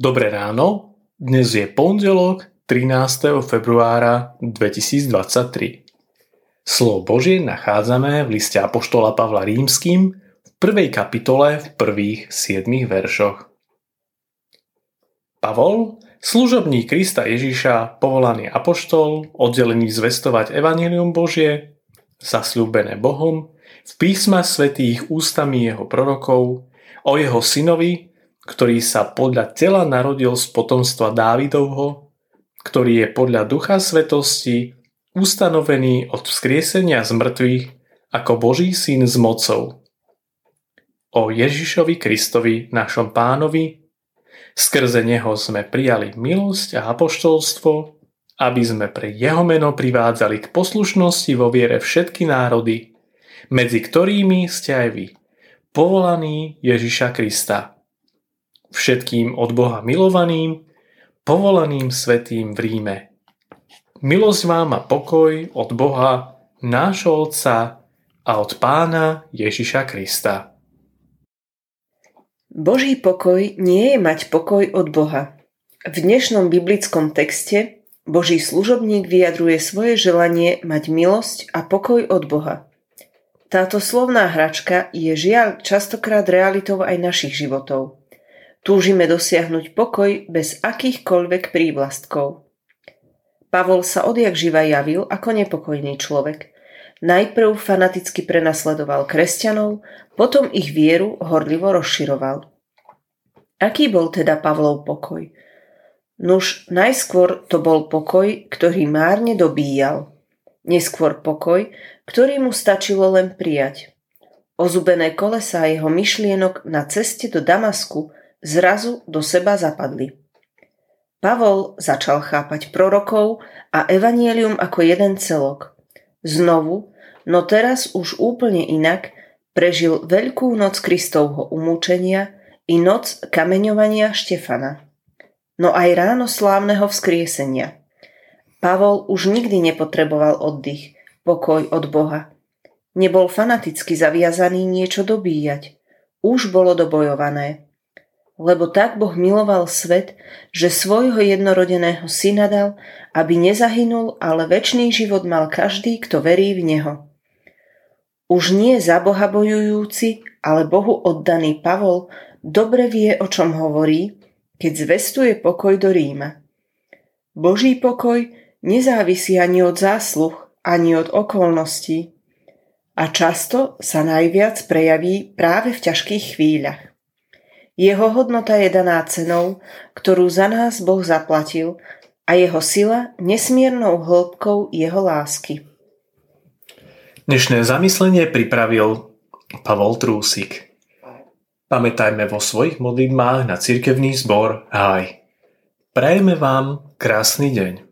Dobré ráno, dnes je pondelok 13. februára 2023. Slovo Božie nachádzame v liste Apoštola Pavla Rímským v prvej kapitole v prvých 7 veršoch. Pavol, služobník Krista Ježíša, povolaný apoštol, oddelený zvestovať Evangelium Božie, zasľúbené Bohom, v písma svetých ústami jeho prorokov, o jeho synovi, ktorý sa podľa tela narodil z potomstva Dávidovho, ktorý je podľa ducha svetosti ustanovený od vzkriesenia z mŕtvych ako Boží syn s mocou. O Ježišovi Kristovi, našom pánovi, skrze neho sme prijali milosť a apoštolstvo, aby sme pre jeho meno privádzali k poslušnosti vo viere všetky národy, medzi ktorými ste aj vy, povolaní Ježiša Krista všetkým od Boha milovaným, povolaným svetým v Ríme. Milosť vám a pokoj od Boha, nášho Otca a od Pána Ježiša Krista. Boží pokoj nie je mať pokoj od Boha. V dnešnom biblickom texte Boží služobník vyjadruje svoje želanie mať milosť a pokoj od Boha. Táto slovná hračka je žiaľ častokrát realitou aj našich životov. Túžime dosiahnuť pokoj bez akýchkoľvek prívlastkov. Pavol sa odjak živa javil ako nepokojný človek. Najprv fanaticky prenasledoval kresťanov, potom ich vieru horlivo rozširoval. Aký bol teda Pavlov pokoj? Nuž, najskôr to bol pokoj, ktorý márne dobíjal. Neskôr pokoj, ktorý mu stačilo len prijať. Ozubené kolesá jeho myšlienok na ceste do Damasku zrazu do seba zapadli. Pavol začal chápať prorokov a evanielium ako jeden celok. Znovu, no teraz už úplne inak, prežil veľkú noc Kristovho umúčenia i noc kameňovania Štefana. No aj ráno slávneho vzkriesenia. Pavol už nikdy nepotreboval oddych, pokoj od Boha. Nebol fanaticky zaviazaný niečo dobíjať. Už bolo dobojované lebo tak Boh miloval svet, že svojho jednorodeného syna dal, aby nezahynul, ale väčší život mal každý, kto verí v Neho. Už nie za Boha bojujúci, ale Bohu oddaný Pavol dobre vie, o čom hovorí, keď zvestuje pokoj do Ríma. Boží pokoj nezávisí ani od zásluh, ani od okolností a často sa najviac prejaví práve v ťažkých chvíľach. Jeho hodnota je daná cenou, ktorú za nás Boh zaplatil a jeho sila nesmiernou hĺbkou jeho lásky. Dnešné zamyslenie pripravil Pavol Trúsik. Pamätajme vo svojich modlitbách na cirkevný zbor Háj. Prajeme vám krásny deň.